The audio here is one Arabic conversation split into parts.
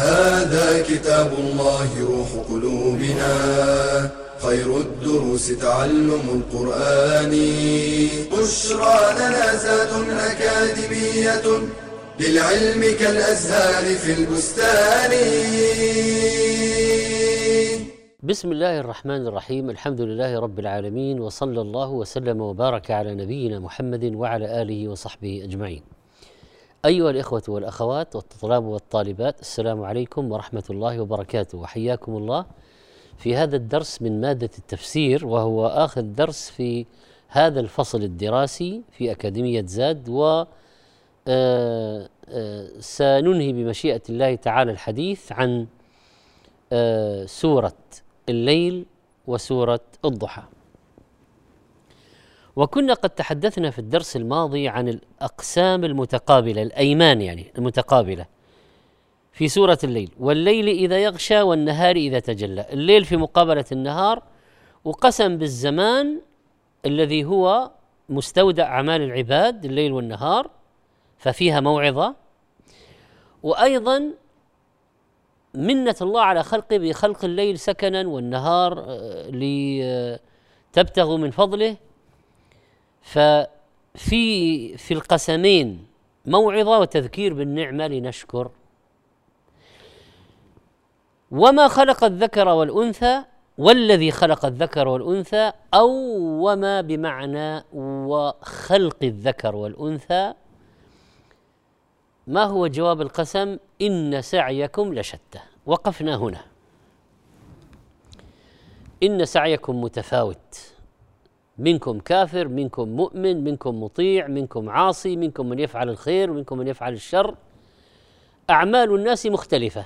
هذا كتاب الله روح قلوبنا. خير الدروس تعلم القرآن. بشرى لنا زاد أكاديمية للعلم كالأزهار في البستان. بسم الله الرحمن الرحيم. الحمد لله رب العالمين وصلى الله وسلم وبارك على نبينا محمد وعلى آله وصحبه أجمعين. أيها الإخوة والأخوات والطلاب والطالبات السلام عليكم ورحمة الله وبركاته. وحياكم الله في هذا الدرس من مادة التفسير وهو آخر درس في هذا الفصل الدراسي في أكاديمية زاد و آه، آه، سننهي بمشيئة الله تعالى الحديث عن آه، سورة الليل وسورة الضحى. وكنا قد تحدثنا في الدرس الماضي عن الأقسام المتقابلة الأيمان يعني المتقابلة في سورة الليل. والليل إذا يغشى والنهار إذا تجلى. الليل في مقابلة النهار وقسم بالزمان الذي هو مستودع أعمال العباد الليل والنهار ففيها موعظة. وأيضا منة الله على خلقه بخلق الليل سكنا والنهار آه، لتبتغوا من فضله. ففي في القسمين موعظة وتذكير بالنعمة لنشكر. وما خلق الذكر والأنثى والذي خلق الذكر والأنثى أو وما بمعنى وخلق الذكر والأنثى. ما هو جواب القسم؟ إن سعيكم لشتى. وقفنا هنا. إن سعيكم متفاوت. منكم كافر منكم مؤمن منكم مطيع منكم عاصي منكم من يفعل الخير منكم من يفعل الشر. أعمال الناس مختلفة.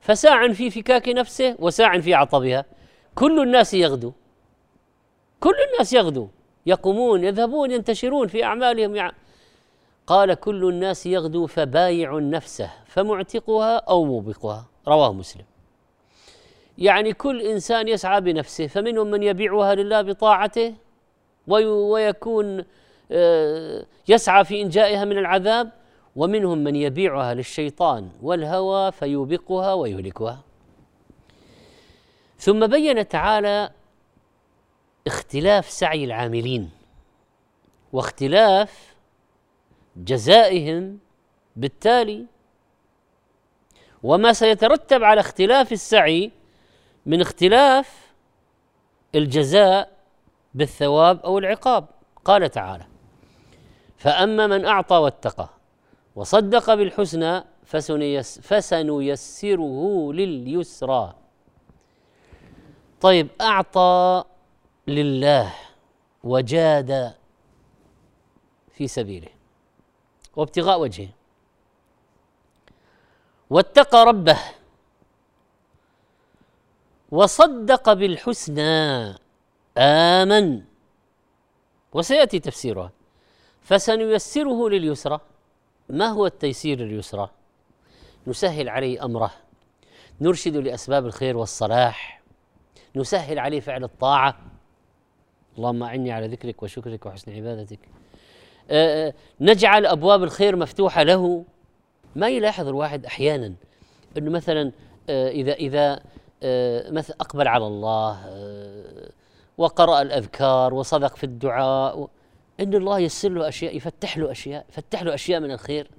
فساع في فكاك نفسه وساع في عطبها. كل الناس يغدو. كل الناس يغدو. يقومون يذهبون ينتشرون في أعمالهم. قال كل الناس يغدو فبايع نفسه فمعتقها أو موبقها. رواه مسلم. يعني كل إنسان يسعى بنفسه فمنهم من يبيعها لله بطاعته ويكون آه، يسعى في إنجائها من العذاب ومنهم من يبيعها للشيطان والهوى فيوبقها ويهلكها. ثم بين تعالى اختلاف سعي العاملين واختلاف جزائهم بالتالي. وما سيترتب على اختلاف السعي من اختلاف الجزاء بالثواب أو العقاب. قال تعالى فأما من أعطى واتقى وصدق بالحسنى فسنيسره لليسرى. طيب أعطى لله وجاد في سبيله وابتغاء وجهه. واتقى ربه وصدق بالحسنى آمن. وسيأتي تفسيرها. فسنيسره لليسرى. ما هو التيسير لليسرى؟ نسهل عليه أمره. نرشد لأسباب الخير والصلاح. نسهل عليه فعل الطاعة. اللهم أعني على ذكرك وشكرك وحسن عبادتك. آه، آه، نجعل أبواب الخير مفتوحة له. ما يلاحظ الواحد أحيانا إنه مثلا آه، إذا مثلا أقبل على الله وقرأ الأذكار وصدق في الدعاء إن الله يسر له أشياء يفتح له أشياء يفتح له أشياء من الخير.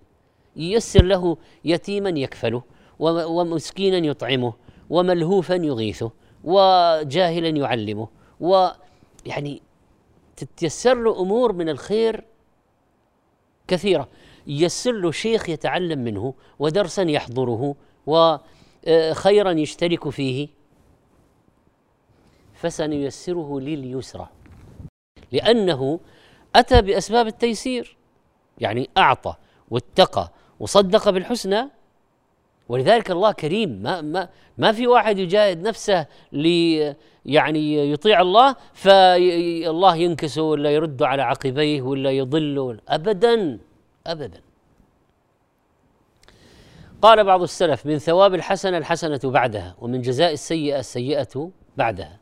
ييسر له يتيما يكفله ومسكينا يطعمه وملهوفا يغيثه وجاهلا يعلمه. ويعني تتيسر له أمور من الخير كثيرة. يسر له شيخ يتعلم منه ودرسا يحضره وخيرا يشترك فيه. فسنيسره لليسرى لأنه أتى بأسباب التيسير يعني أعطى واتقى وصدق بالحسنى ولذلك الله كريم ما ما ما في واحد يجاهد نفسه لي يعني يطيع الله فالله ينكسه ولا يرد على عقبيه ولا يضله ابدا ابدا. قال بعض السلف من ثواب الحسنة الحسنة بعدها ومن جزاء السيئة السيئة بعدها.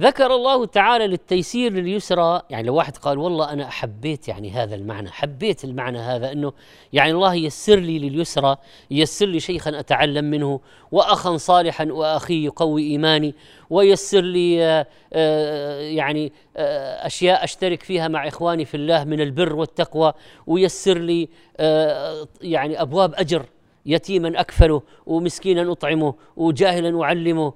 ذكر الله تعالى للتيسير لليسرى. يعني لو واحد قال والله أنا حبيت يعني هذا المعنى حبيت المعنى هذا إنه يعني الله يسر لي لليسرى يسر لي شيخا أتعلم منه واخا صالحا وأخي يقوي إيماني ويسر لي آه، آه، يعني آه، أشياء أشترك فيها مع إخواني في الله من البر والتقوى ويسر لي يعني أبواب أجر. يتيما اكفله ومسكينا اطعمه وجاهلا اعلمه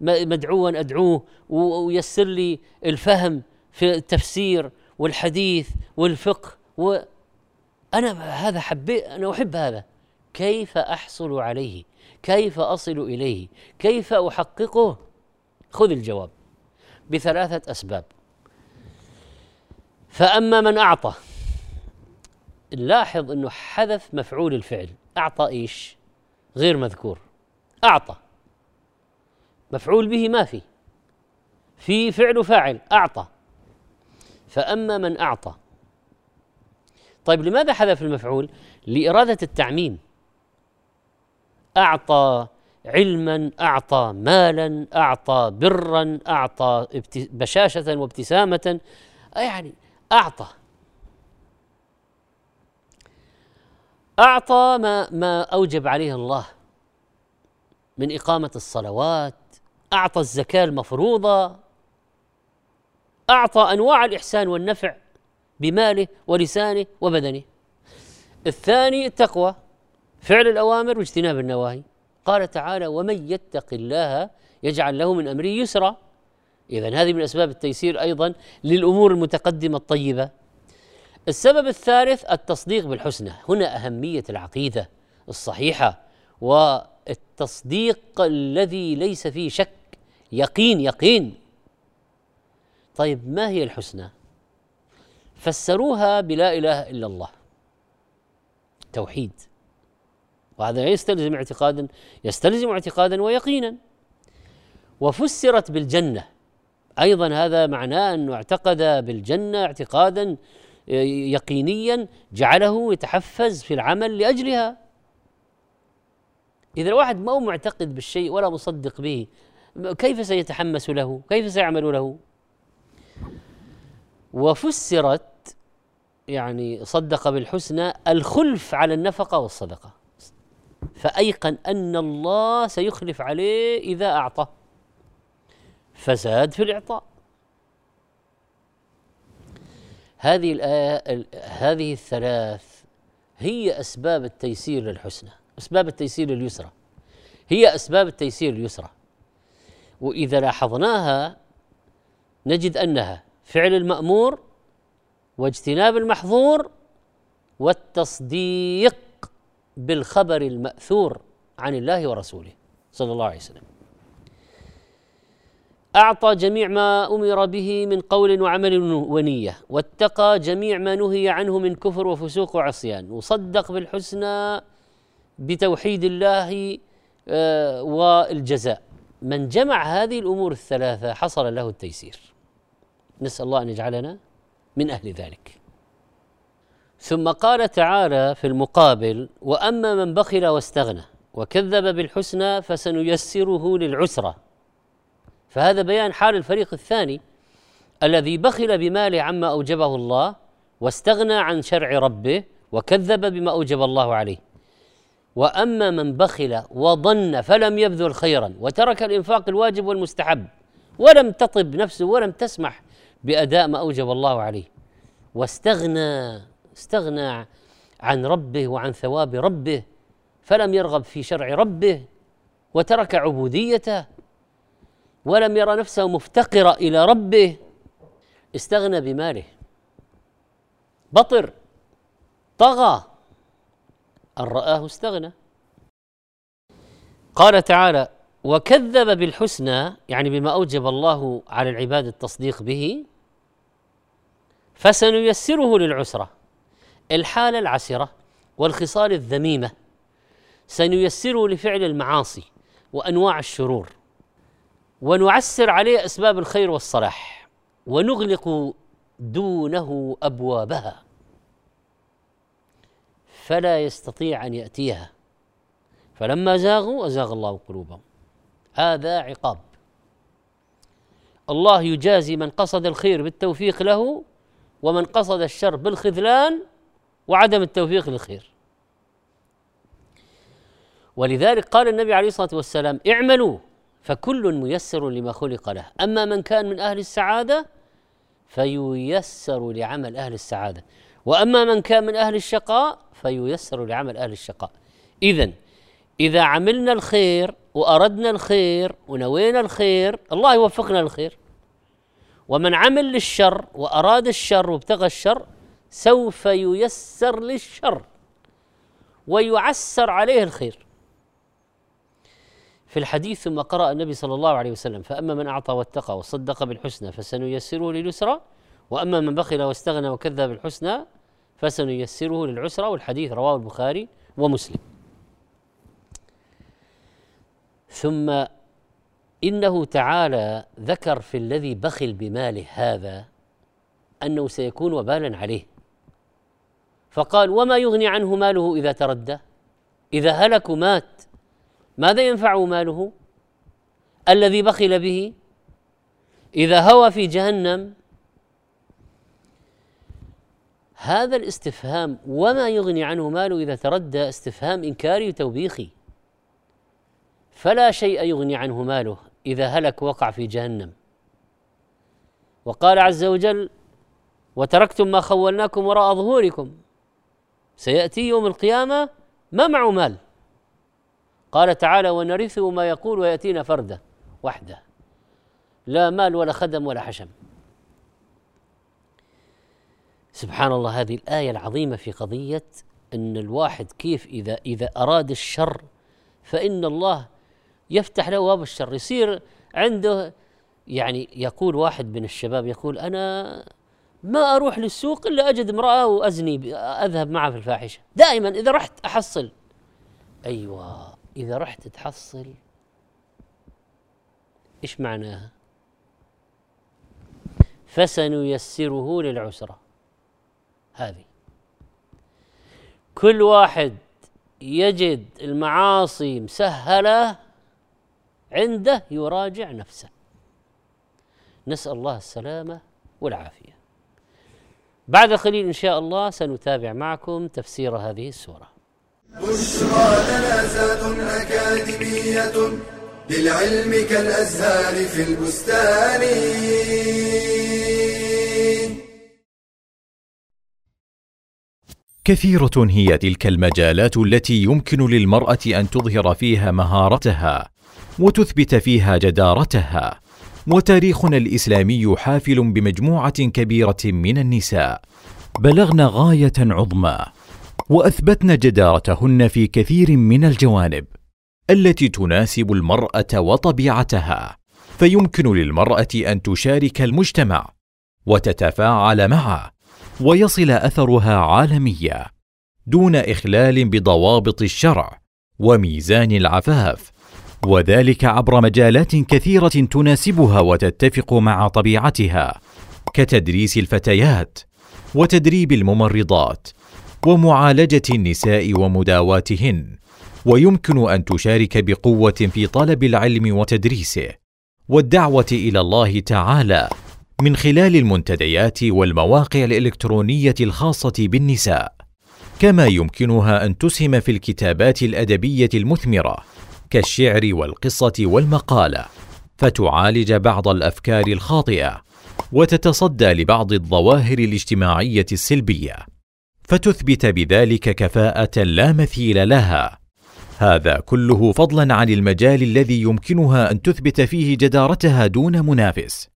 ومدعوا ادعوه ويسر لي الفهم في التفسير والحديث والفقه و أنا هذا حبيت أنا أحب هذا. كيف أحصل عليه؟ كيف أصل إليه؟ كيف أحققه؟ خذ الجواب بثلاثة أسباب. فأما من أعطى نلاحظ إنه حذف مفعول الفعل. أعطى إيش؟ غير مذكور. أعطى. مفعول به ما في. في فعل فاعل. أعطى. فأما من أعطى. طيب لماذا حذف المفعول؟ لإرادة التعميم. أعطى علما أعطى مالا أعطى برا أعطى بشاشة وابتسامة. يعني أعطى. أعطى ما ما أوجب عليه الله من إقامة الصلوات أعطى الزكاة المفروضة أعطى أنواع الإحسان والنفع بماله ولسانه وبدنه. الثاني التقوى فعل الأوامر واجتناب النواهي. قال تعالى ومن يتق الله يجعل له من أمره يسرا. اذا هذه من أسباب التيسير أيضا للأمور المتقدمة الطيبة. السبب الثالث التصديق بالحسنى هنا أهمية العقيدة الصحيحة والتصديق الذي ليس فيه شك يقين يقين. طيب ما هي الحسنى فسروها بلا إله إلا الله. توحيد. وهذا يستلزم اعتقادا يستلزم اعتقادا ويقينا. وفسرت بالجنة. أيضا هذا معناه أنه اعتقد بالجنة اعتقادا يقينيا جعله يتحفز في العمل لأجلها. إذا الواحد ما هو معتقد بالشيء ولا مصدق به كيف سيتحمس له؟ كيف سيعمل له؟ وفسرت يعني صدق بالحسنى الخلف على النفقة والصدقة. فأيقن أن الله سيخلف عليه إذا أعطى فزاد في الإعطاء. هذه الآية هذه الثلاث هي أسباب التيسير للحسنى أسباب التيسير لليسرى هي أسباب التيسير لليسرى. وإذا لاحظناها نجد أنها فعل المأمور واجتناب المحظور والتصديق بالخبر المأثور عن الله ورسوله صلى الله عليه وسلم. أعطى جميع ما أمر به من قول وعمل ونية واتقى جميع ما نهي عنه من كفر وفسوق وعصيان وصدق بالحسنى بتوحيد الله آه، والجزاء. من جمع هذه الأمور الثلاثة حصل له التيسير. نسأل الله أن يجعلنا من أهل ذلك. ثم قال تعالى في المقابل وأما من بخل واستغنى وكذب بالحسنى فسنيسره للعسره فهذا بيان حال الفريق الثاني الذي بخل بماله عما أوجبه الله واستغنى عن شرع ربه وكذب بما أوجب الله عليه. وأما من بخل وظن فلم يبذل خيرا وترك الإنفاق الواجب والمستحب ولم تطب نفسه ولم تسمح بأداء ما أوجب الله عليه. واستغنى استغنى عن ربه وعن ثواب ربه فلم يرغب في شرع ربه وترك عبوديته ولم يرى نفسه مفتقرا إلى ربه استغنى بماله. بطر طغى. أن رآه استغنى. قال تعالى وكذب بالحسنى يعني بما أوجب الله على العباد التصديق به فسنيسره للعسرة. الحاله العسرة والخصال الذميمة سنيسره لفعل المعاصي وأنواع الشرور. ونعسر عليه أسباب الخير والصلاح ونغلق دونه أبوابها. فلا يستطيع أن يأتيها. فلما زاغوا أزاغ الله قلوبهم. هذا عقاب. الله يجازي من قصد الخير بالتوفيق له ومن قصد الشر بالخذلان وعدم التوفيق للخير. ولذلك قال النبي عليه الصلاة والسلام اعملوا فكل ميسر لما خلق له. أما من كان من أهل السعادة فييسر لعمل أهل السعادة. وأما من كان من أهل الشقاء فييسر لعمل أهل الشقاء. اذا إذا عملنا الخير وأردنا الخير ونوينا الخير الله يوفقنا للخير. ومن عمل للشر وأراد الشر وابتغى الشر سوف ييسر للشر ويعسر عليه الخير. في الحديث ثم قرأ النبي صلى الله عليه وسلم فأما من أعطى واتقى وصدق بالحسنى فسنيسره لليسرى وأما من بخل واستغنى وكذب بالحسنى فسنيسره للعسرى والحديث رواه البخاري ومسلم. ثم إنه تعالى ذكر في الذي بخل بماله هذا أنه سيكون وبالا عليه. فقال وما يغني عنه ماله إذا تردى؟ إذا هلك مات ماذا ينفعه ماله الذي بخل به؟ إذا هوى في جهنم هذا الاستفهام وما يغني عنه ماله إذا تردى استفهام انكاري وتوبيخي فلا شيء يغني عنه ماله إذا هلك وقع في جهنم. وقال عز وجل وتركتم ما خولناكم وراء ظهوركم. سيأتي يوم القيامة ما معه مال. قال تعالى ونرثه ما يقول ويأتينا فردا وحده. لا مال ولا خدم ولا حشم. سبحان الله هذه الآية العظيمة في قضية إن الواحد كيف إذا إذا أراد الشر فإن الله يفتح له باب الشر. يصير عنده يعني يقول واحد من الشباب يقول أنا ما أروح للسوق إلا أجد امرأة وأزني أذهب معها في الفاحشة. دائما إذا رحت أحصل. أيوه. إذا رحت تحصل إيش معناها؟ فسنيسره للعسرة. هذه. كل واحد يجد المعاصي مسهلة عنده يراجع نفسه. نسأل الله السلامة والعافية. بعد قليل إن شاء الله سنتابع معكم تفسير هذه السورة. بشرى لنا أكاديمية للعلم كالأزهار في البستان. كثيرة هي تلك المجالات التي يمكن للمرأة أن تظهر فيها مهارتها وتثبت فيها جدارتها وتاريخنا الإسلامي حافل بمجموعة كبيرة من النساء. بلغن غاية عظمى. وأثبتن جدارتهن في كثير من الجوانب التي تناسب المرأة وطبيعتها. فيمكن للمرأة أن تشارك المجتمع وتتفاعل معه ويصل أثرها عالميا دون إخلال بضوابط الشرع وميزان العفاف. وذلك عبر مجالات كثيرة تناسبها وتتفق مع طبيعتها كتدريس الفتيات وتدريب الممرضات ومعالجة النساء ومداواتهن. ويمكن أن تشارك بقوة في طلب العلم وتدريسه. والدعوة إلى الله تعالى من خلال المنتديات والمواقع الإلكترونية الخاصة بالنساء. كما يمكنها أن تسهم في الكتابات الأدبية المثمرة كالشعر والقصة والمقالة. فتعالج بعض الأفكار الخاطئة وتتصدى لبعض الظواهر الاجتماعية السلبية. فتثبت بذلك كفاءة لا مثيل لها. هذا كله فضلا عن المجال الذي يمكنها أن تثبت فيه جدارتها دون منافس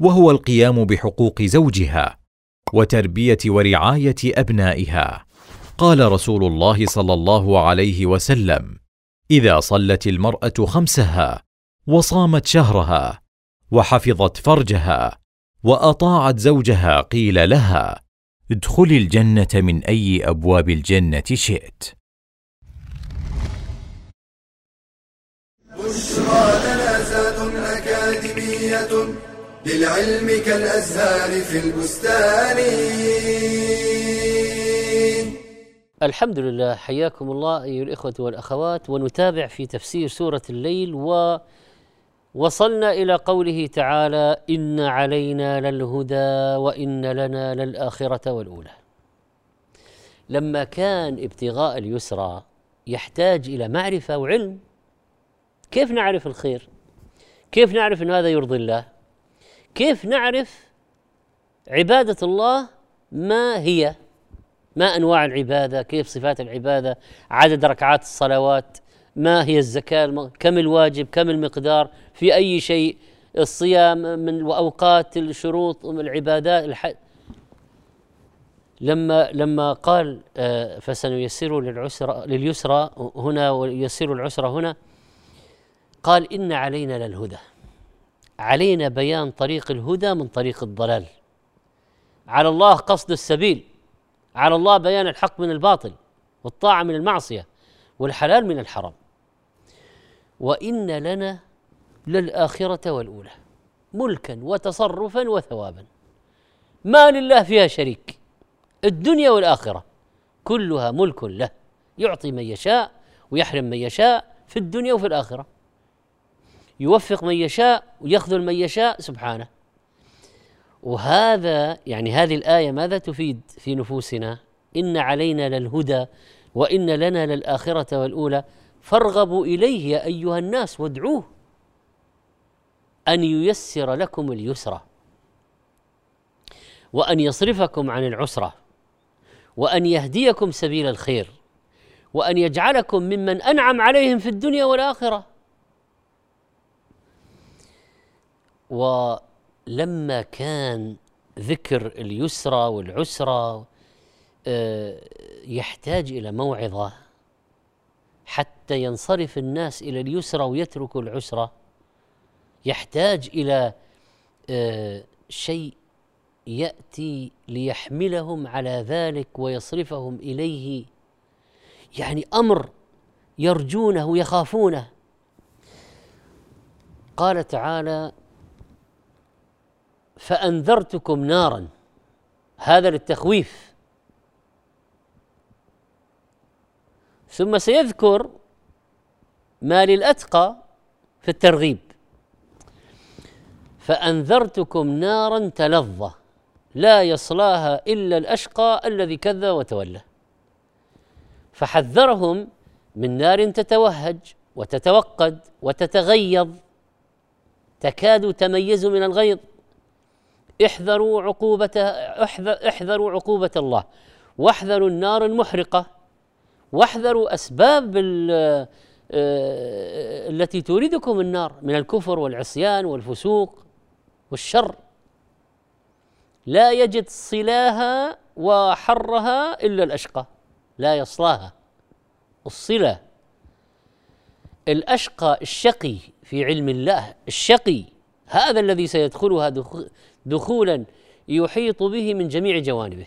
وهو القيام بحقوق زوجها وتربية ورعاية أبنائها. قال رسول الله صلى الله عليه وسلم إذا صلت المرأة خمسها وصامت شهرها وحفظت فرجها وأطاعت زوجها قيل لها ادخلي الجنة من أي أبواب الجنة شئت. بشرى لنا زاد أكاديمية للعلم كالأزهار في البستان. الحمد لله حياكم الله أيها الإخوة والأخوات ونتابع في تفسير سورة الليل و وصلنا إلى قوله تعالى إن علينا للهدى وإن لنا للآخرة والأولى. لما كان ابتغاء اليسرى يحتاج إلى معرفة وعلم. كيف نعرف الخير؟ كيف نعرف أن هذا يرضي الله؟ كيف نعرف عبادة الله ما هي؟ ما أنواع العبادة؟ كيف صفات العبادة؟ عدد ركعات الصلوات؟ ما هي الزكاة كم الواجب كم المقدار في أي شيء الصيام من وأوقات الشروط العبادات الح... لما لما قال آه، فسنيسره للعسرى لليسرى هنا ويسر العسرى هنا قال إن علينا للهدى. علينا بيان طريق الهدى من طريق الضلال. على الله قصد السبيل. على الله بيان الحق من الباطل والطاعة من المعصية والحلال من الحرام. وإن لنا للآخرة والأولى ملكا وتصرفا وثوابا. ما لله فيها شريك الدنيا والآخرة كلها ملك له يعطي من يشاء ويحرم من يشاء في الدنيا وفي الآخرة. يوفق من يشاء ويخذل من يشاء سبحانه. وهذا يعني هذه الآية ماذا تفيد في نفوسنا؟ إن علينا للهدى وإن لنا للآخرة والأولى. فارغبوا إليه يا أيها الناس وادعوه أن ييسر لكم اليسرى وأن يصرفكم عن العسرة وأن يهديكم سبيل الخير وأن يجعلكم ممن أنعم عليهم في الدنيا والآخرة. و لما كان ذكر اليسرى والعسرى آه، يحتاج إلى موعظة. حتى ينصرف الناس إلى اليسرى ويتركوا العسرى يحتاج إلى آه، شيء يأتي ليحملهم على ذلك ويصرفهم إليه. يعني أمر يرجونه يخافونه قال تعالى فأنذرتكم نارا. هذا للتخويف. ثم سيذكر ما للأتقى في الترغيب. فأنذرتكم نارا تلظى لا يصلاها إلا الأشقى الذي كذب وتولى. فحذرهم من نار تتوهج وتتوقد وتتغيظ. تكاد تميز من الغيظ. احذروا عقوبة احذر احذروا عقوبة الله. واحذروا النار المحرقة. واحذروا أسباب آه، التي توردكم النار من الكفر والعصيان والفسوق والشر. لا يجد صلاها وحرها إلا الأشقى لا يصلاها. الصلة الأشقى الشقي في علم الله الشقي هذا الذي سيدخلها دخولا يحيط به من جميع جوانبه.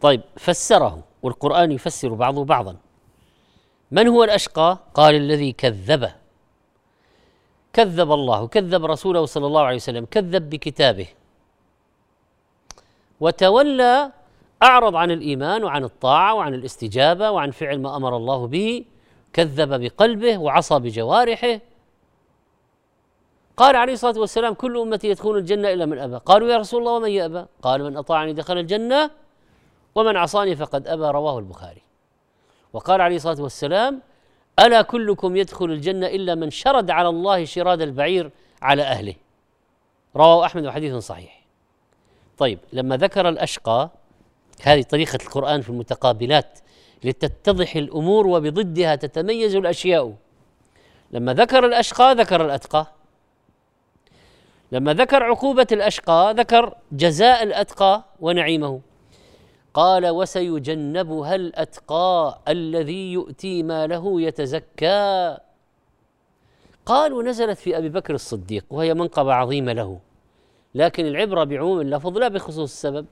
طيب فسره. والقرآن يفسر بعضه بعضا. من هو الأشقى؟ قال الذي كذب كذب الله كذب رسوله صلى الله عليه وسلم كذب بكتابه. وتولى أعرض عن الإيمان وعن الطاعة وعن الاستجابة وعن فعل ما أمر الله به كذب بقلبه وعصى بجوارحه. قال عليه الصلاة والسلام كل أمتي يدخلون الجنة إلا من أبى. قالوا يا رسول الله ومن يأبى؟ قال من أطاعني دخل الجنة ومن عصاني فقد أبى رواه البخاري. وقال عليه الصلاة والسلام ألا كلكم يدخل الجنة إلا من شرد على الله شراد البعير على أهله. رواه أحمد وحديث صحيح. طيب لما ذكر الأشقى هذه طريقة القرآن في المتقابلات لتتضح الأمور وبضدها تتميز الأشياء. لما ذكر الأشقى ذكر الأتقى. لما ذكر عقوبة الأشقى ذكر جزاء الأتقى ونعيمه. قال وسيجنبها الأتقى الذي يؤتي ماله يتزكى. قال ونزلت في أبي بكر الصديق وهي منقبة عظيمة له لكن العبرة بعموم اللفظ لا بخصوص السبب.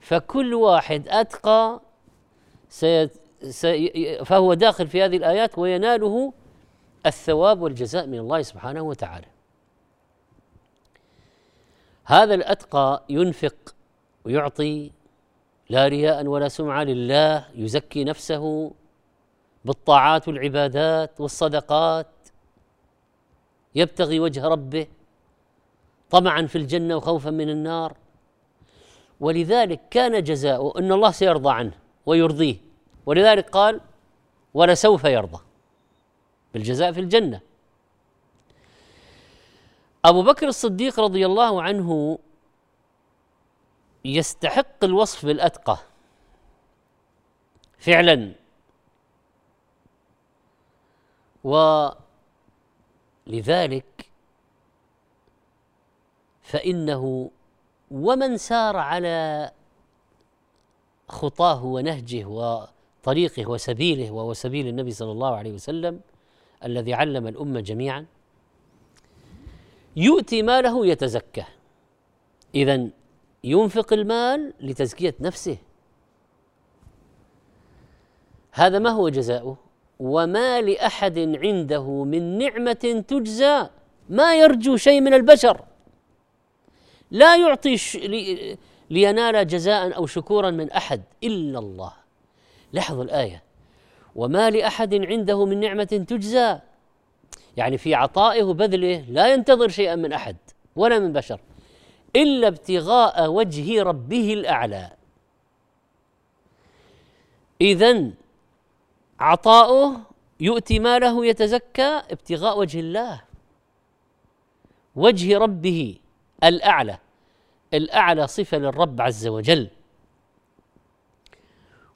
فكل واحد أتقى سيت سي فهو داخل في هذه الآيات ويناله الثواب والجزاء من الله سبحانه وتعالى. هذا الأتقى ينفق ويعطي لا رياء ولا سمعة لله يزكي نفسه بالطاعات والعبادات والصدقات. يبتغي وجه ربه طمعا في الجنة وخوفا من النار. ولذلك كان جزاؤه إن الله سيرضى عنه ويرضيه. ولذلك قال ولسوف يرضى بالجزاء في الجنة. أبو بكر الصديق رضي الله عنه يستحق الوصف بالأتقى. فعلا. ولذلك فإنه ومن سار على خطاه ونهجه وطريقه وسبيله وهو سبيل النبي صلى الله عليه وسلم الذي علم الأمة جميعا يؤتي ماله يتزكى. اذا ينفق المال لتزكية نفسه. هذا ما هو جزاؤه؟ وما لأحد عنده من نعمة تجزى ما يرجو شيء من البشر. لا يعطي لي لينال جزاء أو شكورا من أحد إلا الله. لاحظوا الآية. وما لأحد عنده من نعمة تجزى. يعني في عطائه وبذله لا ينتظر شيئا من أحد ولا من بشر. إلا ابتغاء وجه ربه الأعلى. اذا عطاؤه يؤتي ماله يتزكى ابتغاء وجه الله وجه ربه الأعلى. الأعلى صفة للرب عز وجل.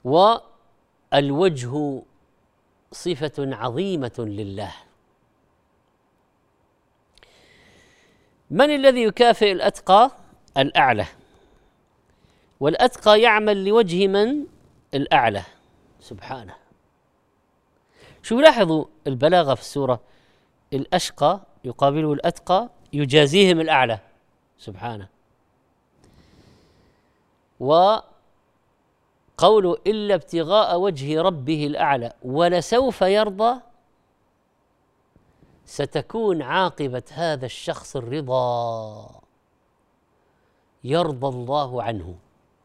والوجه صفة عظيمة لله. من الذي يكافئ الأتقى؟ الأعلى. والأتقى يعمل لوجه من؟ الأعلى. سبحانه. شو لاحظوا؟ البلاغة في السورة الأشقى يقابله الأتقى يجازيهم الأعلى. سبحانه. وقوله إلا ابتغاء وجه ربه الأعلى ولسوف يرضى؟ ستكون عاقبة هذا الشخص الرضا. يرضى الله عنه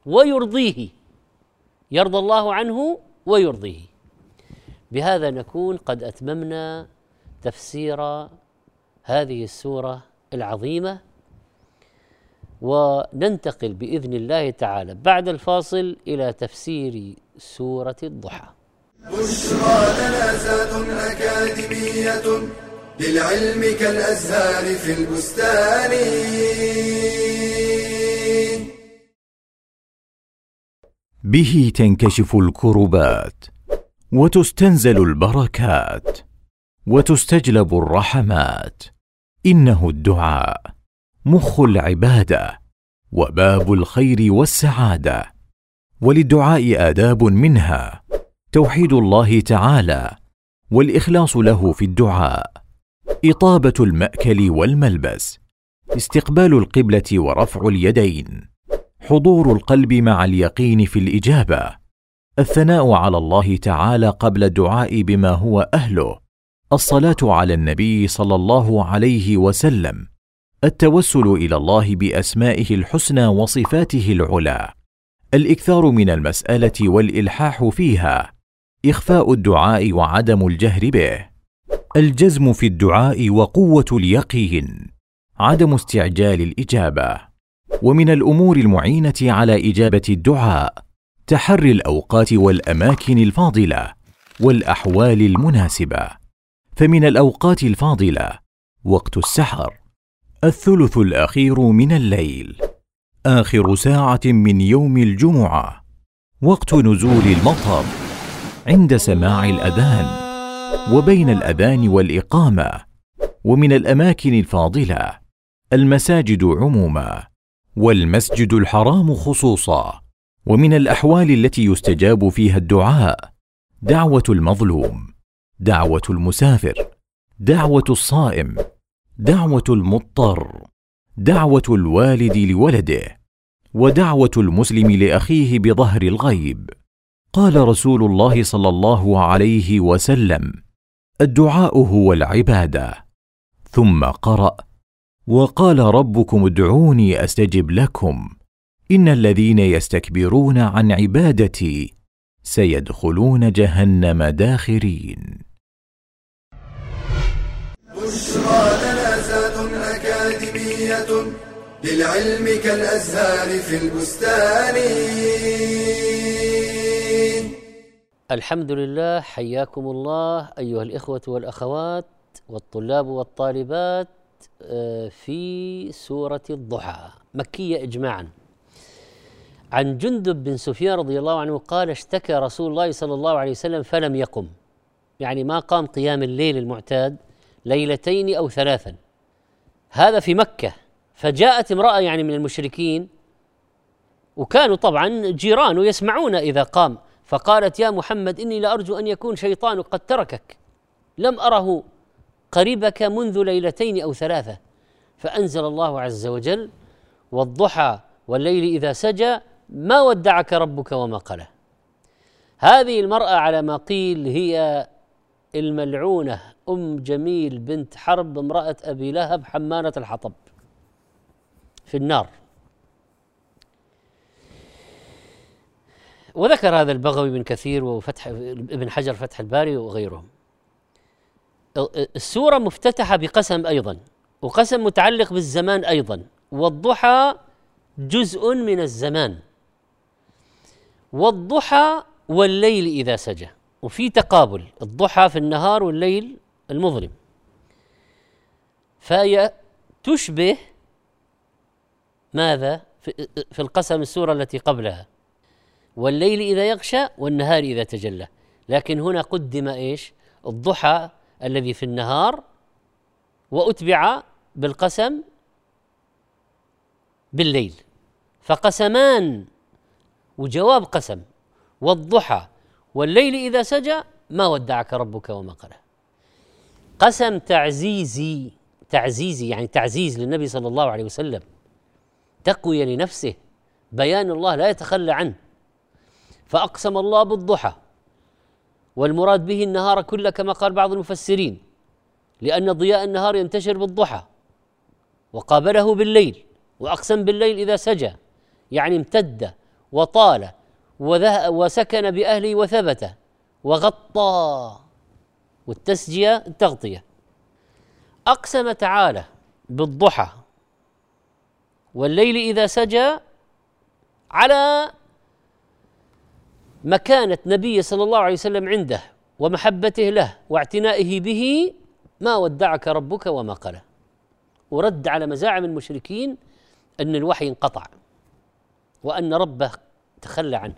ويرضيه. يرضى الله عنه ويرضيه. بهذا نكون قد أتممنا تفسير هذه السورة العظيمة. وننتقل بإذن الله تعالى بعد الفاصل إلى تفسير سورة الضحى. بشرى أكاديمية للعلم كالأزهار في البستان. به تنكشف الكربات وتستنزل البركات وتستجلب الرحمات. إنه الدعاء مخ العبادة وباب الخير والسعادة. وللدعاء آداب منها توحيد الله تعالى والإخلاص له في الدعاء. إطابة المأكل والملبس استقبال القبلة ورفع اليدين حضور القلب مع اليقين في الإجابة الثناء على الله تعالى قبل الدعاء بما هو أهله الصلاة على النبي صلى الله عليه وسلم التوسل إلى الله بأسمائه الحسنى وصفاته العلى الإكثار من المسألة والإلحاح فيها إخفاء الدعاء وعدم الجهر به. الجزم في الدعاء وقوة اليقين. عدم استعجال الإجابة. ومن الأمور المعينة على إجابة الدعاء تحري الأوقات والأماكن الفاضلة والأحوال المناسبة. فمن الأوقات الفاضلة وقت السحر. الثلث الأخير من الليل. آخر ساعة من يوم الجمعة. وقت نزول المطر. عند سماع الأذان. وبين الأذان والإقامة ومن الأماكن الفاضلة المساجد عموما والمسجد الحرام خصوصا ومن الأحوال التي يستجاب فيها الدعاء دعوة المظلوم دعوة المسافر دعوة الصائم دعوة المضطر دعوة الوالد لولده ودعوة المسلم لأخيه بظهر الغيب. قال رسول الله صلى الله عليه وسلم الدعاء هو العبادة. ثم قرأ وقال ربكم ادعوني أستجب لكم. إن الذين يستكبرون عن عبادتي سيدخلون جهنم داخرين. بشرى لنا زاد أكاديمية للعلم كالأزهار في البستان. الحمد لله حياكم الله أيها الإخوة والأخوات والطلاب والطالبات آه، في سورة الضحى. مكية اجماعا. عن جندب بن سفيان رضي الله عنه قال اشتكى رسول الله صلى الله عليه وسلم فلم يقم. يعني ما قام قيام الليل المعتاد ليلتين أو ثلاثا. هذا في مكة. فجاءت امرأة يعني من المشركين وكانوا طبعا جيران يسمعون إذا قام. فقالت يا محمد إني لارجو أن يكون شيطان قد تركك. لم أره قريبك منذ ليلتين أو ثلاثة. فأنزل الله عز وجل والضحى والليل إذا سجى ما ودعك ربك وما قلى. هذه المرأة على ما قيل هي الملعونة أم جميل بنت حرب امرأة أبي لهب حمانة الحطب في النار. وذكر هذا البغوي بن كثير وفتح ابن حجر فتح الباري وغيرهم. السورة مفتتحة بقسم أيضا وقسم متعلق بالزمان أيضا والضحى جزء من الزمان. والضحى والليل إذا سجى وفي تقابل الضحى في النهار والليل المظلم. فهي تشبه ماذا؟ في القسم السورة التي قبلها. والليل إذا يغشى والنهار إذا تجلى. لكن هنا قدم إيش؟ الضحى الذي في النهار وأتبع بالقسم بالليل. فقسمان وجواب قسم. والضحى والليل إذا سجى ما ودعك ربك وما قلى قسم تعزيزي تعزيزي يعني تعزيز للنبي صلى الله عليه وسلم. تقوية لنفسه. بيان الله لا يتخلى عنه. فأقسم الله بالضحى. والمراد به النهار كله كما قال بعض المفسرين لأن ضياء النهار ينتشر بالضحى. وقابله بالليل وأقسم بالليل إذا سجى يعني امتد وطال وسكن بأهله وثبت وغطى. والتسجية التغطية. أقسم تعالى بالضحى. والليل إذا سجى على مكانة نبي صلى الله عليه وسلم عنده ومحبته له واعتنائه به ما ودعك ربك وما قلى. ورد على مزاعم المشركين أن الوحي انقطع وأن ربه تخلى عنه.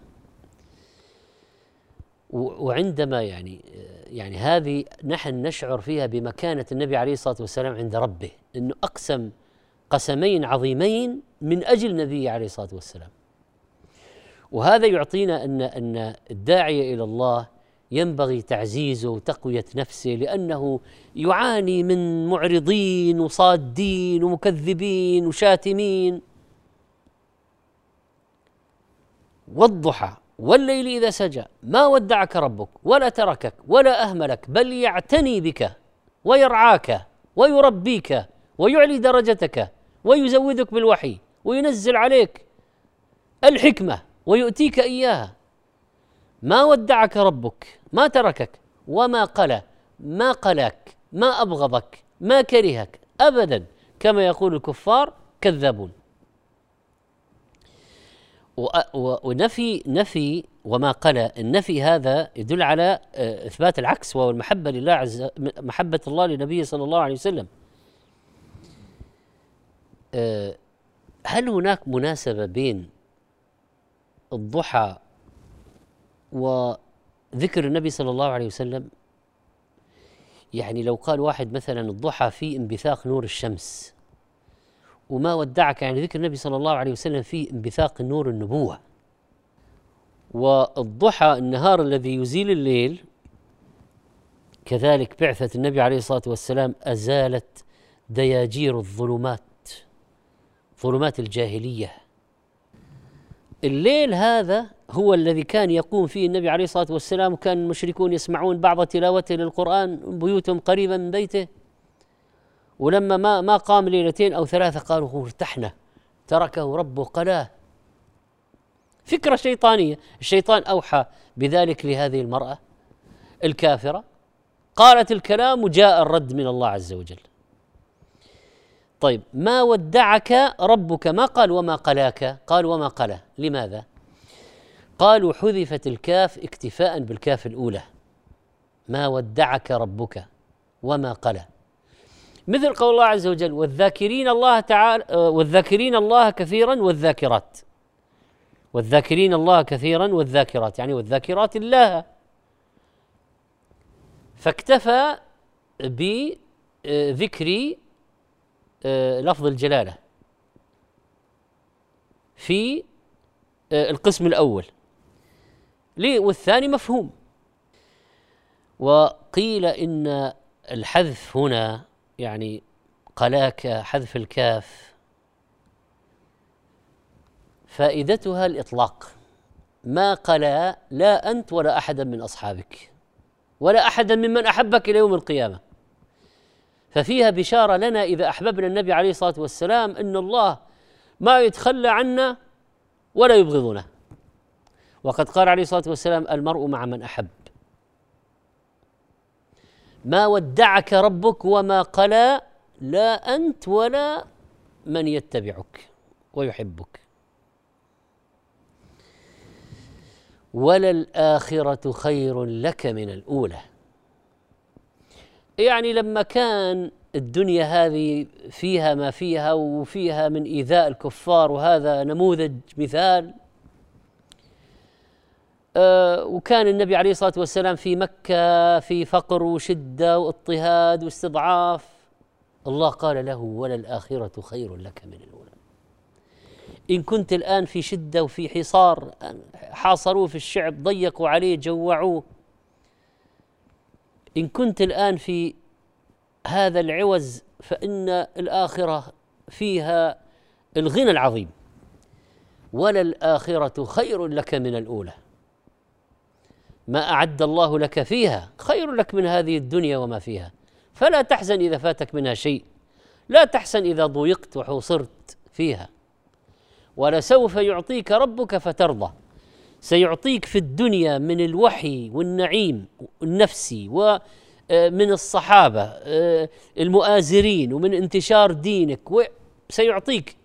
وعندما يعني يعني هذه نحن نشعر فيها بمكانة النبي عليه الصلاة والسلام عند ربه أنه أقسم قسمين عظيمين من أجل النبي عليه الصلاة والسلام. وهذا يعطينا ان أن الداعيه إلى الله ينبغي تعزيزه وتقوية نفسه لأنه يعاني من معرضين وصادين ومكذبين وشاتمين. والضحى والليل إذا سجى ما ودعك ربك ولا تركك ولا أهملك بل يعتني بك ويرعاك ويربيك ويعلي درجتك ويزودك بالوحي وينزل عليك الحكمة. ويؤتيك إياها. ما ودعك ربك ما تركك وما قلى ما قلاك ما أبغضك ما كرهك ابدا كما يقول الكفار كذابون ونفي نفي وما قلى النفي هذا يدل على آه، إثبات العكس وهو المحبة لله عز محبة الله لنبيه صلى الله عليه وسلم. آه، هل هناك مناسبة بين الضحى وذكر النبي صلى الله عليه وسلم يعني لو قال واحد مثلا الضحى في انبثاق نور الشمس وما ودعك يعني ذكر النبي صلى الله عليه وسلم في انبثاق نور النبوة. والضحى النهار الذي يزيل الليل كذلك بعثة النبي عليه الصلاة والسلام أزالت دياجير الظلمات ظلمات الجاهلية. الليل هذا هو الذي كان يقوم فيه النبي عليه الصلاة والسلام وكان المشركون يسمعون بعض تلاوته للقرآن بيوتهم قريبا من بيته. ولما ما ما قام ليلتين أو ثلاثة قالوا ارتحنا تركه ربه قلاه فكرة شيطانية. الشيطان أوحى بذلك لهذه المرأة الكافرة. قالت الكلام وجاء الرد من الله عز وجل. طيب ما ودعك ربك؟ ما قال وما قلاك. قال وما قلا لماذا؟ قالوا حذفت الكاف اكتفاء بالكاف الأولى. ما ودعك ربك؟ وما قلا مثل قول الله عز وجل والذاكرين الله تعالى والذاكرين الله كثيرا والذاكرات. والذاكرين الله كثيرا والذاكرات. يعني والذاكرات الله. فاكتفى بذكر لفظ الجلالة. في آه، القسم الأول. والثاني مفهوم. وقيل إن الحذف هنا يعني قلاك حذف الكاف فائدتها الإطلاق. ما قلا لا أنت ولا أحدا من أصحابك ولا أحدا ممن أحبك إلى يوم القيامة. ففيها بشارة لنا إذا أحببنا النبي عليه الصلاة والسلام أن الله ما يتخلى عنا ولا يبغضنا. وقد قال عليه الصلاة والسلام المرء مع من أحب. ما ودعك ربك وما قلى لا أنت ولا من يتبعك ويحبك. وللآخرة خير لك من الأولى. يعني لما كان الدنيا هذه فيها ما فيها وفيها من إيذاء الكفار وهذا نموذج مثال آه وكان النبي عليه الصلاة والسلام في مكة في فقر وشدة واضطهاد واستضعاف. الله قال له وللآخرة خير لك من الأولى. إن كنت الآن في شدة وفي حصار حاصروه في الشعب ضيقوا عليه جوعوه. إن كنت الآن في هذا العوز فإن الآخرة فيها الغنى العظيم وللآخرة خير لك من الأولى. ما أعد الله لك فيها خير لك من هذه الدنيا وما فيها. فلا تحزن إذا فاتك منها شيء. لا تحزن إذا ضيقت وحوصرت فيها. ولسوف يعطيك ربك فترضى. سيعطيك في الدنيا من الوحي والنعيم النفسي ومن آه، الصحابة آه، المؤازرين ومن انتشار دينك سيعطيك.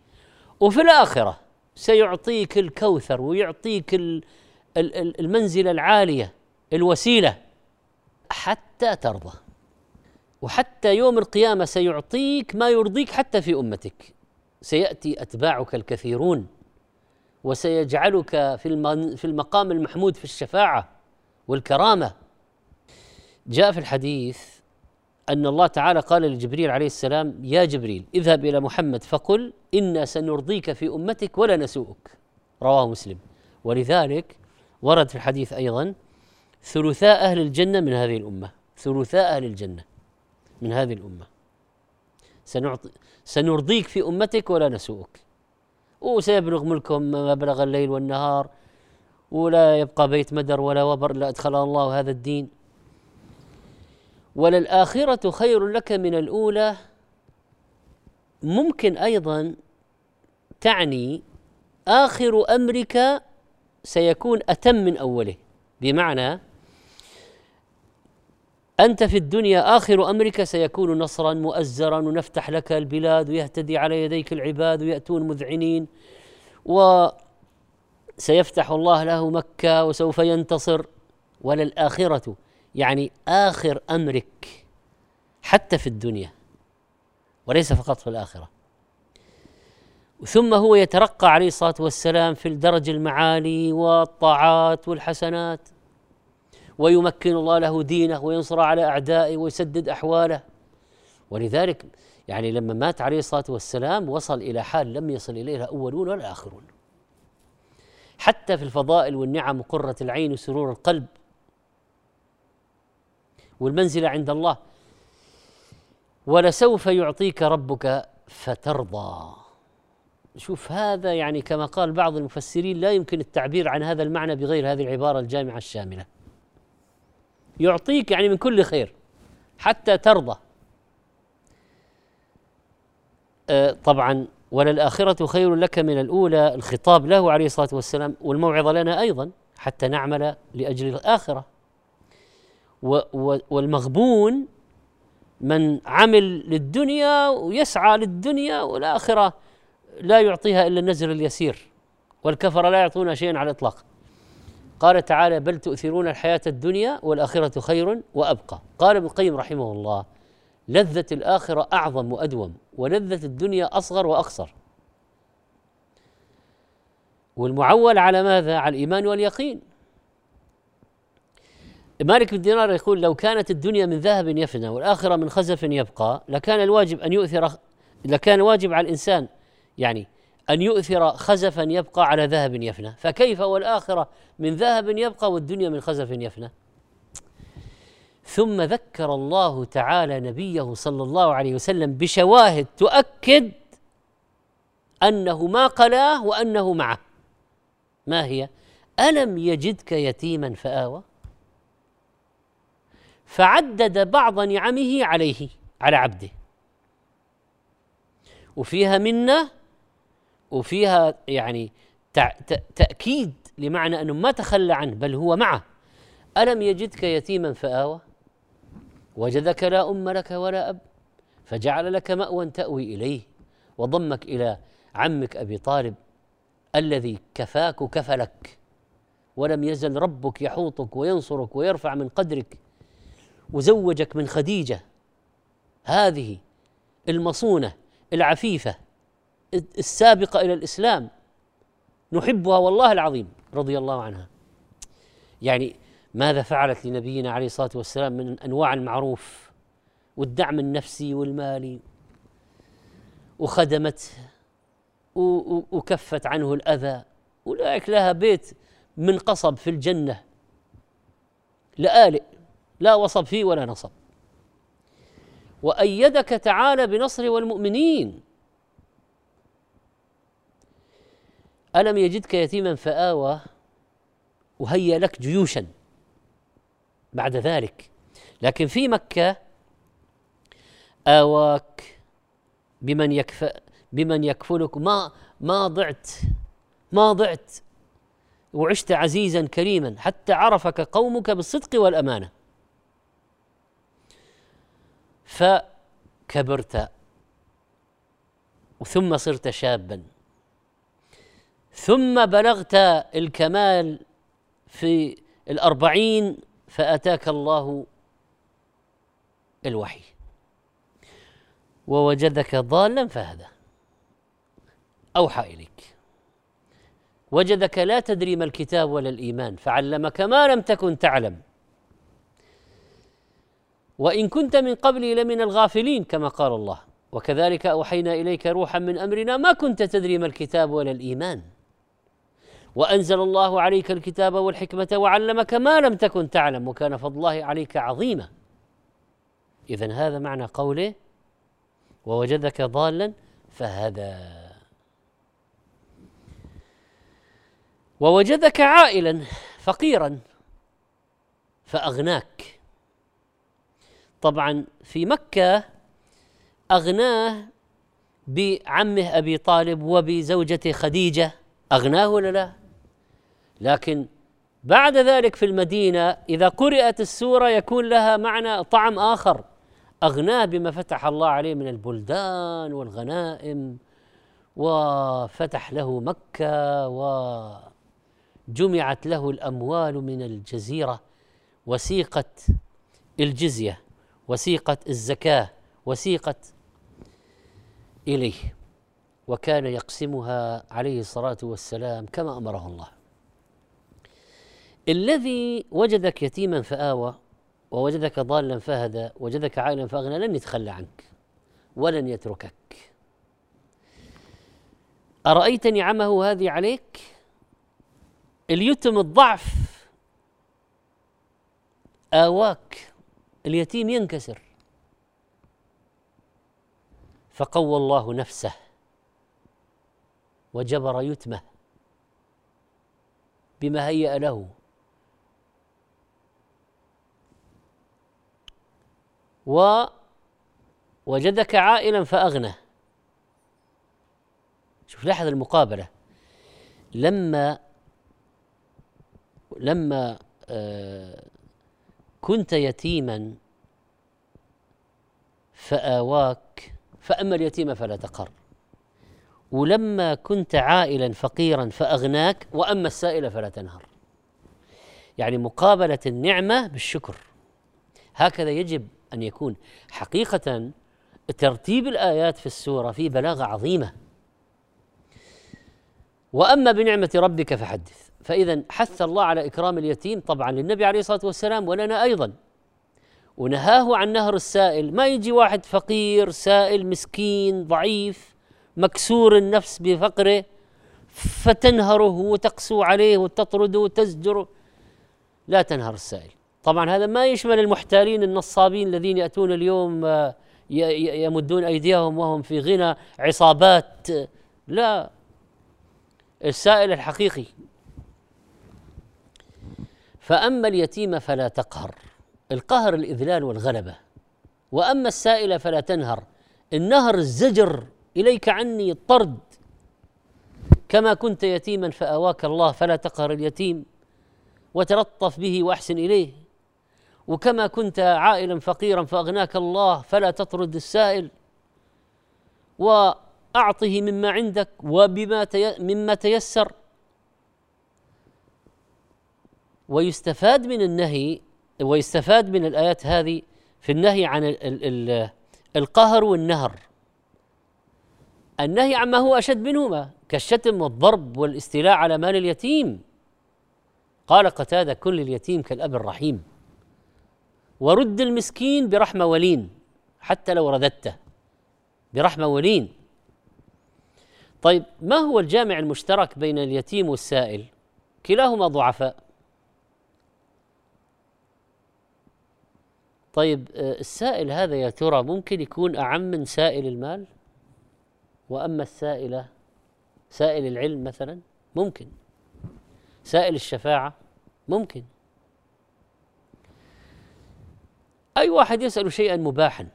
وفي الآخرة سيعطيك الكوثر ويعطيك المنزله العالية الوسيلة حتى ترضى. وحتى يوم القيامة سيعطيك ما يرضيك حتى في أمتك. سيأتي أتباعك الكثيرون. وسيجعلك في في المقام المحمود في الشفاعة والكرامة. جاء في الحديث أن الله تعالى قال لجبريل عليه السلام يا جبريل اذهب إلى محمد فقل إنا سنرضيك في أمتك ولا نسوءك. رواه مسلم. ولذلك ورد في الحديث أيضا ثلثاء أهل الجنة من هذه الأمة ثلثاء أهل الجنة من هذه الأمة. سنعطي سنرضيك في أمتك ولا نسوءك. وسيبلغ ملكهم مبلغ الليل والنهار ولا يبقى بيت مدر ولا وبر الا أدخل الله هذا الدين. وللآخرة خير لك من الأولى. ممكن أيضا تعني آخر أمرك سيكون أتم من أوله بمعنى أنت في الدنيا آخر أمرك سيكون نصرا مؤزرا ونفتح لك البلاد ويهتدي على يديك العباد ويأتون مذعنين. وسيفتح الله له مكة وسوف ينتصر. وللآخرة يعني آخر أمرك حتى في الدنيا وليس فقط في الآخرة. ثم هو يترقى عليه الصلاة والسلام في الدرج المعالي والطاعات والحسنات. ويمكن الله له دينه وينصر على أعدائه ويسدد أحواله. ولذلك يعني لما مات عليه الصلاة والسلام وصل إلى حال لم يصل اليها اولون ولا اخرون حتى في الفضائل والنعم وقرة العين وسرور القلب والمنزلة عند الله. ولسوف يعطيك ربك فترضى. شوف هذا يعني كما قال بعض المفسرين لا يمكن التعبير عن هذا المعنى بغير هذه العبارة الجامعة الشاملة. يعطيك يعني من كل خير حتى ترضى. آه، طبعا وللآخرة خير لك من الأولى الخطاب له عليه الصلاة والسلام والموعظة لنا أيضا حتى نعمل لأجل الآخرة. والمغبون من عمل للدنيا ويسعى للدنيا والآخرة لا يعطيها إلا النزر اليسير والكفر لا يعطون شيئا على الإطلاق. قال تعالى بل تؤثرون الحياة الدنيا والآخرة خير وأبقى. قال ابن القيم رحمه الله لذة الآخرة أعظم وأدوم ولذة الدنيا أصغر وأقصر. والمعول على ماذا؟ على الإيمان واليقين. مالك بن دينار يقول لو كانت الدنيا من ذهب يفنى والآخرة من خزف يبقى لكان الواجب أن يؤثر لكان واجب على الإنسان يعني أن يؤثر خزفا يبقى على ذهب يفنى. فكيف والآخرة من ذهب يبقى والدنيا من خزف يفنى؟ ثم ذكر الله تعالى نبيه صلى الله عليه وسلم بشواهد تؤكد أنه ما قلاه وأنه معه. ما هي؟ ألم يجدك يتيما فآوى؟ فعدد بعض نعمه عليه على عبده. وفيها منة وفيها يعني تأكيد لمعنى أنه ما تخلى عنه بل هو معه. ألم يجدك يتيما فآوى؟ وجدك لا أم لك ولا أب فجعل لك مأوى تأوي إليه. وضمك إلى عمك أبي طالب الذي كفاك وكفلك ولم يزل ربك يحوطك وينصرك ويرفع من قدرك. وزوجك من خديجة هذه المصونة العفيفة السابقة إلى الإسلام نحبها والله العظيم رضي الله عنها. يعني ماذا فعلت لنبينا عليه الصلاة والسلام من أنواع المعروف والدعم النفسي والمالي؟ وخدمته وكفت عنه الأذى. أولئك لها بيت من قصب في الجنة. لآلئ لا وصب فيه ولا نصب. وأيدك تعالى بنصر والمؤمنين. ألم يجدك يتيما فآوى وهيأ لك جيوشا بعد ذلك. لكن في مكة آواك بمن يكف بمن يكفلك. ما ما ضعت ما ضعت وعشت عزيزا كريما حتى عرفك قومك بالصدق والأمانة. فكبرت ثم صرت شابا. ثم بلغت الكمال في الأربعين فأتاك الله الوحي. ووجدك ضالا فهدى. أوحى إليك. وجدك لا تدري ما الكتاب ولا الإيمان فعلمك ما لم تكن تعلم. وإن كنت من قبلي لمن الغافلين كما قال الله. وكذلك أوحينا إليك روحا من أمرنا ما كنت تدري ما الكتاب ولا الإيمان. وأنزل الله عليك الكتاب والحكمة وعلمك ما لم تكن تعلم وكان فضل الله عليك عظيما. اذا هذا معنى قوله ووجدك ضالا فهدى. ووجدك عائلا فقيرا فأغناك. طبعا في مكة أغناه بعمه أبي طالب وبزوجته خديجة. أغناه ولا لا؟ لكن بعد ذلك في المدينة إذا قرأت السورة يكون لها معنى طعم آخر. اغناه بما فتح الله عليه من البلدان والغنائم وفتح له مكة وجمعت له الأموال من الجزيرة وسيقت الجزية وسيقت الزكاة وسيقت إليه وكان يقسمها عليه الصلاة والسلام كما أمره الله. الذي وجدك يتيما فآوى ووجدك ضالا فهدى وجدك عائلا فأغنى لن يتخلى عنك ولن يتركك. أرأيت نعمه هذه عليك؟ اليتم الضعف آواك اليتيم ينكسر. فقوى الله نفسه وجبر يتمه بما هيأ له. ووجدك عائلا فأغنى. شوف لاحظ المقابلة. لما لما آه كنت يتيما فآواك فأما اليتيم فلا تقر. ولما كنت عائلا فقيرا فأغناك وأما السائل فلا تنهر. يعني مقابلة النعمة بالشكر. هكذا يجب أن يكون حقيقة ترتيب الآيات في السورة في بلاغة عظيمة. وأما بنعمة ربك فحدث. فإذا حث الله على إكرام اليتيم طبعا للنبي عليه الصلاة والسلام ولنا أيضا. ونهاه عن نهر السائل. ما يجي واحد فقير سائل مسكين ضعيف مكسور النفس بفقره فتنهره وتقسو عليه وتطرده وتزجره. لا تنهر السائل. طبعا هذا ما يشمل المحتالين النصابين الذين يأتون اليوم آه، يمدون أيديهم وهم في غنى عصابات. لا السائل الحقيقي. فأما اليتيم فلا تقهر القهر الإذلال والغلبة. وأما السائل فلا تنهر النهر الزجر إليك عني الطرد. كما كنت يتيما فآواك الله فلا تقهر اليتيم وتلطف به وأحسن إليه. وكما كنت عائلا فقيرا فأغناك الله فلا تطرد السائل وأعطه مما عندك وبما مما تيسر. ويستفاد من النهي ويستفاد من الآيات هذه في النهي عن القهر والنهر. النهي عما هو أشد منهما كالشتم والضرب والاستيلاء على مال اليتيم. قال قتادة كل اليتيم كالأب الرحيم. ورد المسكين برحمة ولين حتى لو رددته برحمة ولين. طيب ما هو الجامع المشترك بين اليتيم والسائل؟ كلاهما ضعفاء. طيب آه، السائل هذا يا ترى ممكن يكون أعم من سائل المال؟ وأما السائلة سائل العلم مثلا؟ ممكن. سائل الشفاعة؟ ممكن. أي واحد يسأل شيئا مباحا.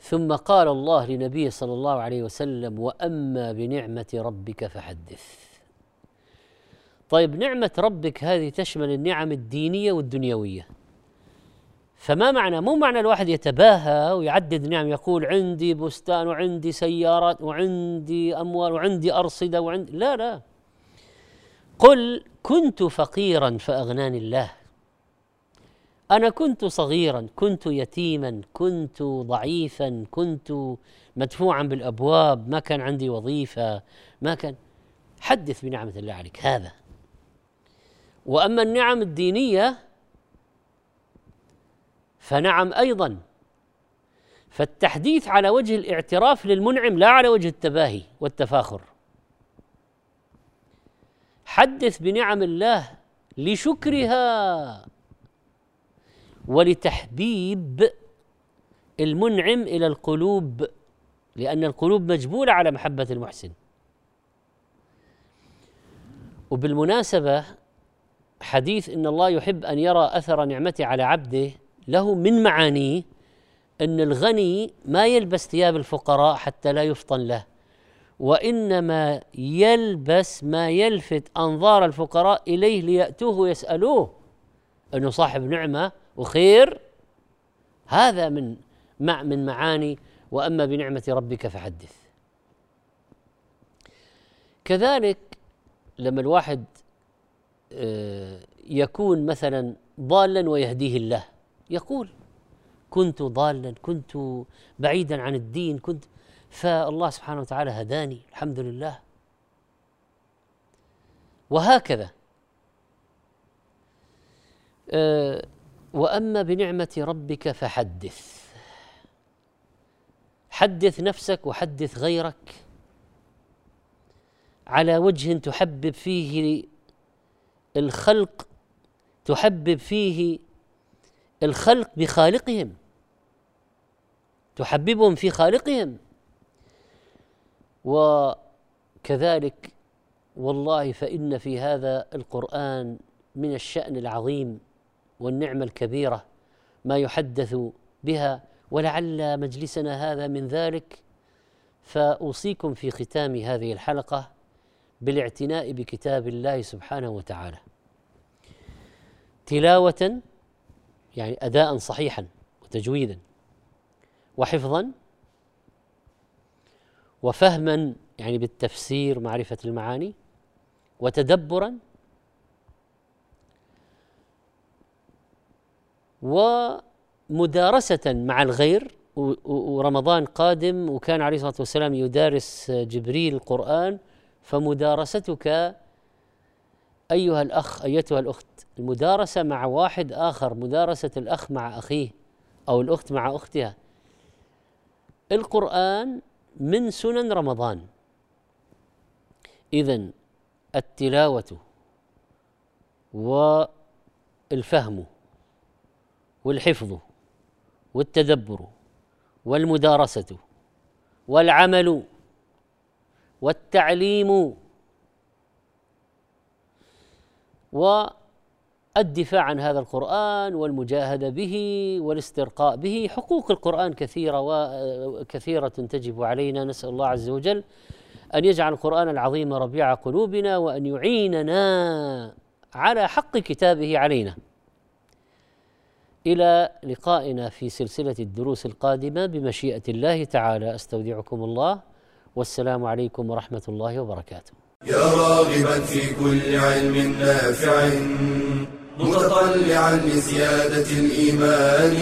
ثم قال الله لنبيه صلى الله عليه وسلم وأما بنعمة ربك فحدث. طيب نعمة ربك هذه تشمل النعم الدينية والدنيوية. فما معنى؟ مو معنى الواحد يتباهى ويعدد نعم يقول عندي بستان وعندي سيارات وعندي أموال وعندي أرصدة وعندي لا لا. قل كنت فقيرا فأغناني الله. أنا كنت صغيرا كنت يتيما كنت ضعيفا كنت مدفوعا بالأبواب. ما كان عندي وظيفة ما كان. حدث بنعمة الله عليك هذا. وأما النعم الدينية فنعم أيضا. فالتحديث على وجه الاعتراف للمنعم لا على وجه التباهي والتفاخر. حدث بنعم الله لشكرها ولتحبيب المنعم إلى القلوب لأن القلوب مجبولة على محبة المحسن. وبالمناسبة حديث إن الله يحب أن يرى أثر نعمته على عبده له من معانيه إن الغني ما يلبس ثياب الفقراء حتى لا يفطن له. وإنما يلبس ما يلفت أنظار الفقراء إليه ليأتوه ويسألوه أنه صاحب نعمة وخير. هذا من مع من معاني وأما بنعمة ربك فحدث. كذلك لما الواحد آه، يكون مثلا ضالا ويهديه الله يقول كنت ضالا كنت بعيدا عن الدين كنت فالله سبحانه وتعالى هداني الحمد لله. وهكذا. أه وأما بنعمة ربك فحدث. حدث نفسك وحدث غيرك على وجه تحبب فيه الخلق تحبب فيه الخلق بخالقهم تحببهم في خالقهم. وكذلك والله فإن في هذا القرآن من الشأن العظيم والنعمة الكبيرة ما يحدث بها ولعل مجلسنا هذا من ذلك. فأوصيكم في ختام هذه الحلقة بالاعتناء بكتاب الله سبحانه وتعالى. تلاوة يعني أداء صحيحا وتجويدا. وحفظا وفهما يعني بالتفسير معرفة المعاني وتدبرا ومدارسة مع الغير. ورمضان قادم وكان عليه الصلاة والسلام يدارس جبريل القرآن فمدارستك أيها الأخ أيتها الأخت المدارسة مع واحد آخر مدارسة الأخ مع أخيه أو الأخت مع أختها. القرآن من سنن رمضان. إذا التلاوة والفهم والحفظ والتدبر والمدارسة والعمل والتعليم والدفاع عن هذا القرآن والمجاهدة به والاسترقاء به. حقوق القرآن كثيرة وكثيرة تجب علينا. نسأل الله عز وجل أن يجعل القرآن العظيم ربيع قلوبنا وأن يعيننا على حق كتابه علينا. إلى لقائنا في سلسلة الدروس القادمة بمشيئة الله تعالى. أستودعكم الله. والسلام عليكم ورحمة الله وبركاته. يا راغبا في كل علم نافع. متطلعا لزيادة الإيمان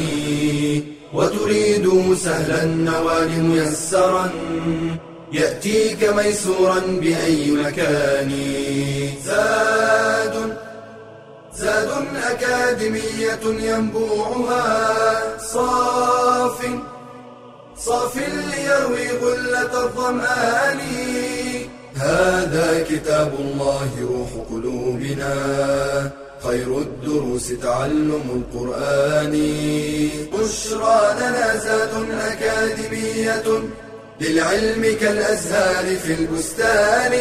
وتريد سهلا النوال ميسرا يأتيك ميسورا بأي مكان. زاد زاد أكاديمية ينبوعها صاف صاف ليروي غلة الظمآن. هذا كتاب الله روح قلوبنا. خير الدروس تعلم القرآن. بشرى لنا زاد أكاديمية للعلم كالأزهار في البستان.